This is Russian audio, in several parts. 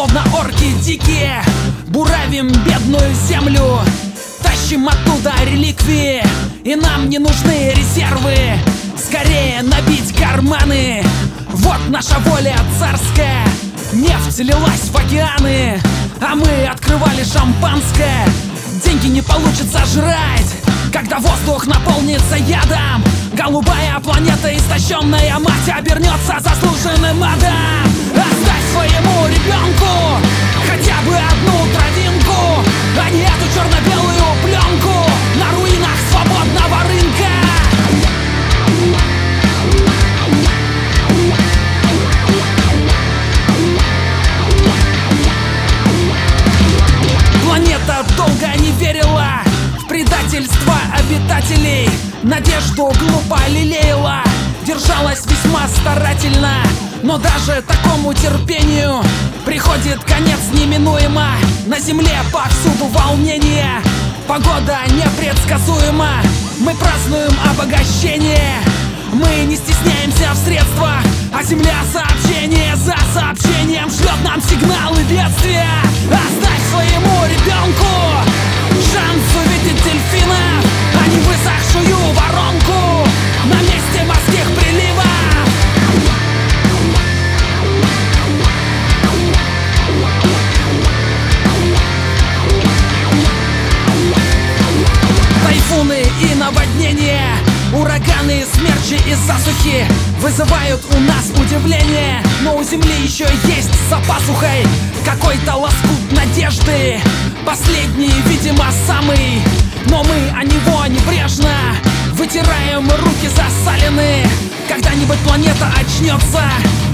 словно орки дикие. Буравим бедную землю. Тащим оттуда реликвии. И нам не нужны резервы. Скорее набить карманы. Вот наша воля царская. Нефть лилась в океаны. А мы открывали шампанское. Деньги не получится жрать. Когда воздух наполнится ядом Голубая планета, истощенная мать Обернется заслуженным адом Надежду глупо лелеяла, держалась весьма старательно Но даже такому терпению приходит конец неминуемо. На земле повсюду волнение, погода непредсказуема. Мы празднуем обогащение, мы не стесняемся в средствах А земля сообщение за сообщением шлет нам сигналы бедствия Вызывают у нас удивление. Но у земли еще есть за пасухой Какой-то лоскут надежды. Последний, видимо, самый. Но мы о него небрежно Вытираем руки засалены. Когда-нибудь планета очнется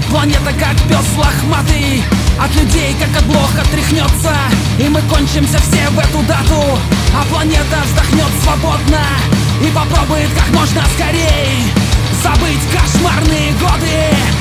Планета как пес лохматый. От людей как от блох отряхнется И мы кончимся все в эту дату. А планета вздохнет свободно И попробует как можно скорей Забыть кошмарные годы